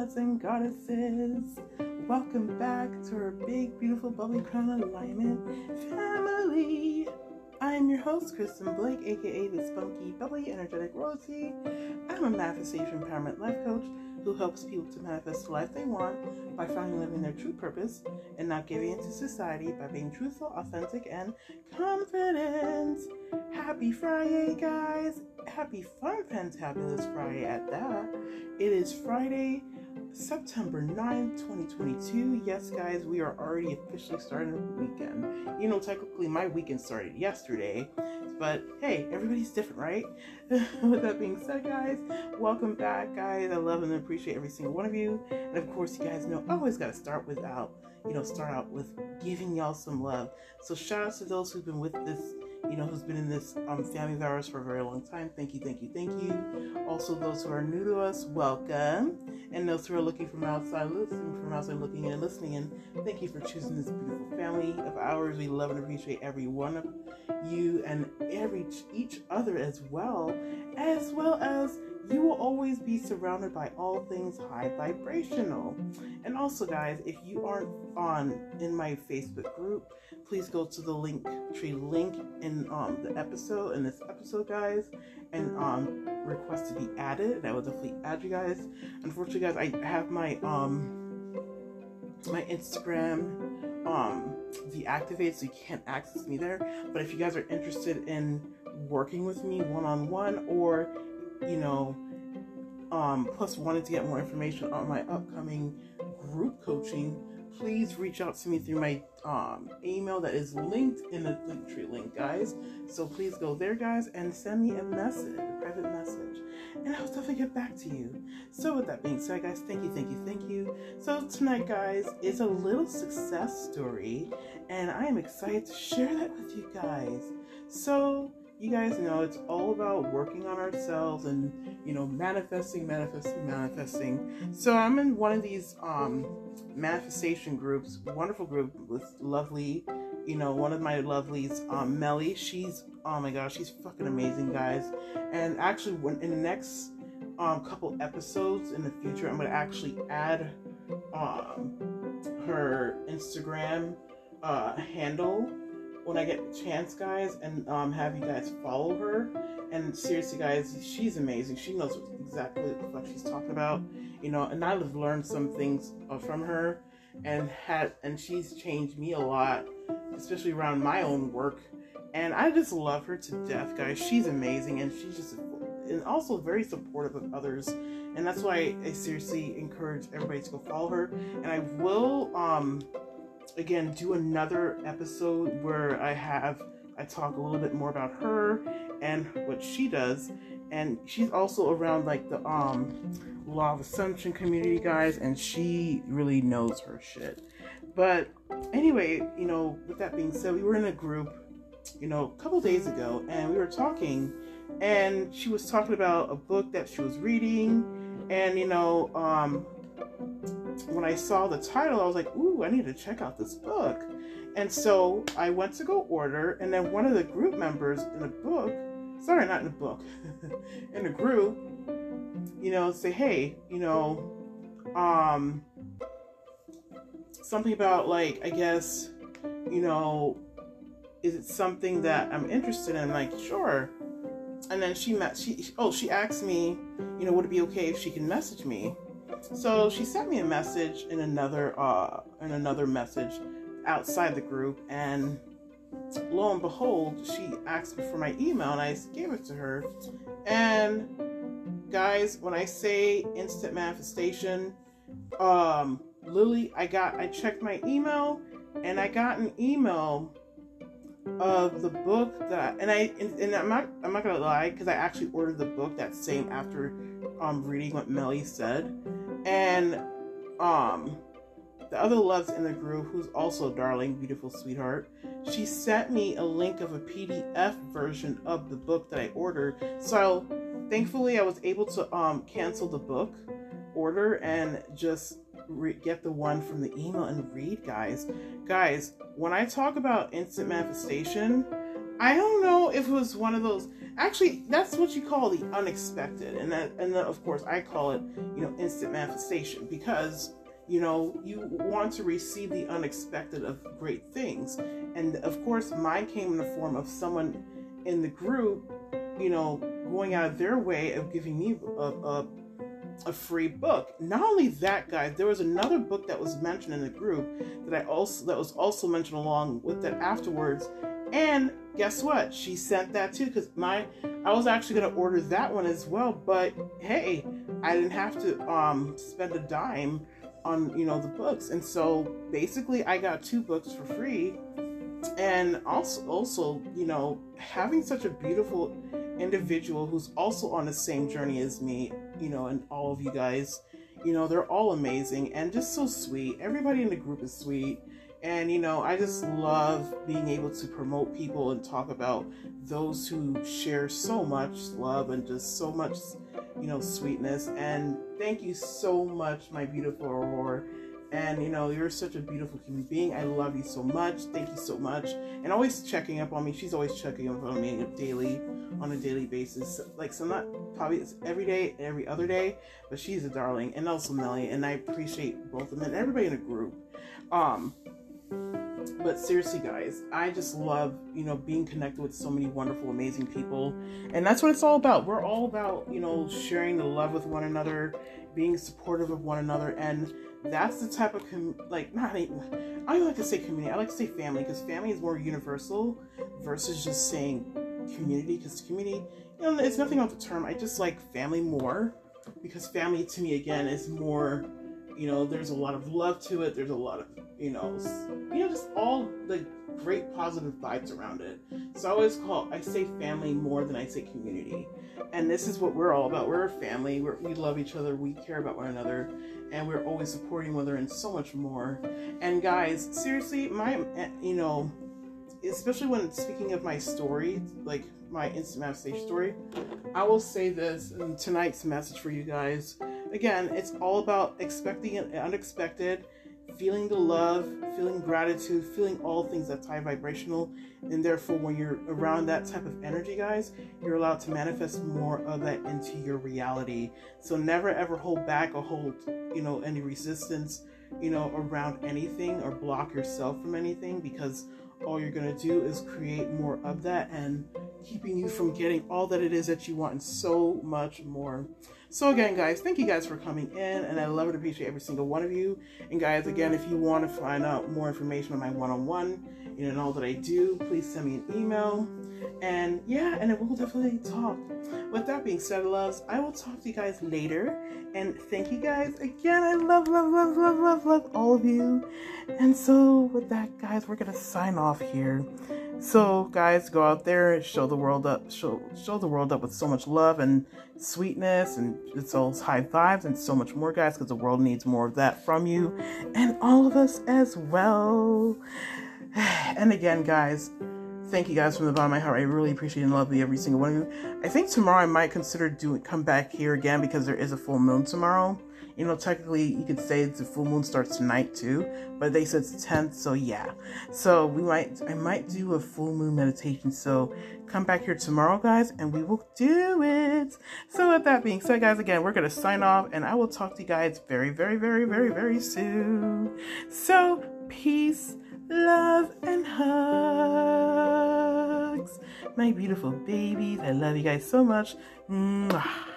gods and goddesses. Welcome back to our big, beautiful, bubbly crown alignment family. I am your host, Kristen Blake, aka the spunky, bubbly, energetic royalty. I'm a manifestation empowerment life coach who helps people to manifest the life they want by finally living their true purpose and not giving into society by being truthful, authentic, and confident. Happy Friday, guys! Happy fun, fantabulous Friday at that. It is Friday, September 9th, 2022. Yes, guys, we are already officially starting the weekend. You know, technically, my weekend started yesterday, but hey, everybody's different, right? With that being said, guys, welcome back, guys. I love and appreciate every single one of you. And of course, you guys know I always got to start without, you know, start out with giving y'all some love. So, shout out to those who've been with this you know, who's been in this um, family of ours for a very long time. Thank you, thank you, thank you. Also, those who are new to us, welcome. And those who are looking from outside, listening from outside, looking in and listening in, thank you for choosing this beautiful family of ours. We love and appreciate every one of you and every each other as well, as well as you will always be surrounded by all things high vibrational. And also, guys, if you aren't on in my Facebook group, please go to the link tree link in um, the episode in this episode, guys, and um, request to be added. And I will definitely add you guys. Unfortunately, guys, I have my um my Instagram um deactivated, so you can't access me there. But if you guys are interested in working with me one on one, or you know, um, plus wanted to get more information on my upcoming group coaching please reach out to me through my um, email that is linked in the link tree link, guys. So please go there, guys, and send me a message, a private message, and I'll definitely get back to you. So with that being said, guys, thank you, thank you, thank you. So tonight, guys, is a little success story, and I am excited to share that with you guys. So you guys know it's all about working on ourselves and you know manifesting manifesting manifesting. So i'm in one of these um manifestation groups wonderful group with lovely you know one of my lovelies um melly. She's oh my gosh she's fucking amazing guys. And actually when in the next um couple episodes in the future i'm gonna actually add um her instagram uh handle when I get the chance, guys, and um, have you guys follow her. And seriously, guys, she's amazing. She knows exactly what she's talking about, you know. And I've learned some things uh, from her, and had and she's changed me a lot, especially around my own work. And I just love her to death, guys. She's amazing, and she's just and also very supportive of others. And that's why I seriously encourage everybody to go follow her. And I will um again do another episode where I have I talk a little bit more about her and what she does. And she's also around like the um Law of Assumption community guys and she really knows her shit. But anyway, you know, with that being said, we were in a group, you know, a couple days ago and we were talking and she was talking about a book that she was reading and you know, um when I saw the title, I was like, ooh, I need to check out this book. And so I went to go order, and then one of the group members in the book, sorry, not in the book, in the group, you know, say, hey, you know, um, something about like, I guess, you know, is it something that I'm interested in? I'm like, sure. And then she met, she, oh, she asked me, you know, would it be okay if she can message me? So she sent me a message in another uh in another message outside the group and lo and behold, she asked me for my email and I gave it to her. And guys, when I say instant manifestation, um Lily, I got I checked my email and I got an email of the book that and I and, and I'm not I'm not gonna lie because I actually ordered the book that same after um reading what Melly said and um the other loves in the group who's also a darling beautiful sweetheart she sent me a link of a pdf version of the book that i ordered. So thankfully i was able to um cancel the book order and just re- get the one from the email and read guys. Guys when i talk about instant manifestation I don't know if it was one of those. Actually, that's what you call the unexpected, and that, and then of course I call it, you know, instant manifestation because you know you want to receive the unexpected of great things, and of course mine came in the form of someone in the group, you know, going out of their way of giving me a, a a free book. Not only that, guys, there was another book that was mentioned in the group that I also that was also mentioned along with that afterwards. And guess what? She sent that too because my I was actually gonna order that one as well, but hey, I didn't have to um spend a dime on you know the books, and so basically I got two books for free. And also, also, you know, having such a beautiful individual who's also on the same journey as me, you know, and all of you guys, you know, they're all amazing and just so sweet. Everybody in the group is sweet. And, you know, I just love being able to promote people and talk about those who share so much love and just so much, you know, sweetness. And thank you so much, my beautiful Aurora. And you know, you're such a beautiful human being. I love you so much. Thank you so much. And always checking up on me. She's always checking up on me daily, on a daily basis. Like, so not probably it's every day, every other day, but she's a darling. And also Melly. And I appreciate both of them and everybody in the group. Um, but seriously guys i just love you know being connected with so many wonderful amazing people and that's what it's all about we're all about you know sharing the love with one another being supportive of one another and that's the type of com- like not even I don't like to say community. I like to say family because family is more universal versus just saying community because community, you know, it's nothing about the term. I just like family more because family to me again is more, you know, there's a lot of love to it. There's a lot of you know, you know, just all the great positive vibes around it. So I always call I say family more than I say community, and this is what we're all about. We're a family. We're, we love each other. We care about one another, and we're always supporting one another and so much more. And guys, seriously, my eh, you know, especially when speaking of my story, like my instant manifestation story, I will say this in tonight's message for you guys. Again, it's all about expecting an unexpected feeling the love, feeling gratitude, feeling all things that's high vibrational. And therefore, when you're around that type of energy, guys, you're allowed to manifest more of that into your reality. So never ever hold back or hold, you know, any resistance, you know, around anything or block yourself from anything because all you're going to do is create more of that and keeping you from getting all that it is that you want and so much more. So again, guys, thank you guys for coming in, and I love and appreciate every single one of you. And guys, again, if you want to find out more information on my one-on-one, you know, and all that I do, please send me an email. And yeah, and we'll definitely talk. With that being said, loves, I will talk to you guys later. And thank you guys again. I love, love, love, love, love, love all of you. And so with that, guys, we're gonna sign off here. So, guys, go out there and show the world up, show show the world up with so much love and sweetness and it's all high vibes and so much more, guys, because the world needs more of that from you and all of us as well. And again, guys, thank you guys from the bottom of my heart. I really appreciate and love every single one of you. I think tomorrow I might consider doing come back here again because there is a full moon tomorrow you know, technically you could say the full moon starts tonight too, but they said it's 10th, so yeah. So we might, I might do a full moon meditation. So come back here tomorrow, guys, and we will do it. So with that being said, guys, again, we're gonna sign off, and I will talk to you guys very, very, very, very, very soon. So peace, love, and hugs, my beautiful babies. I love you guys so much. Mwah.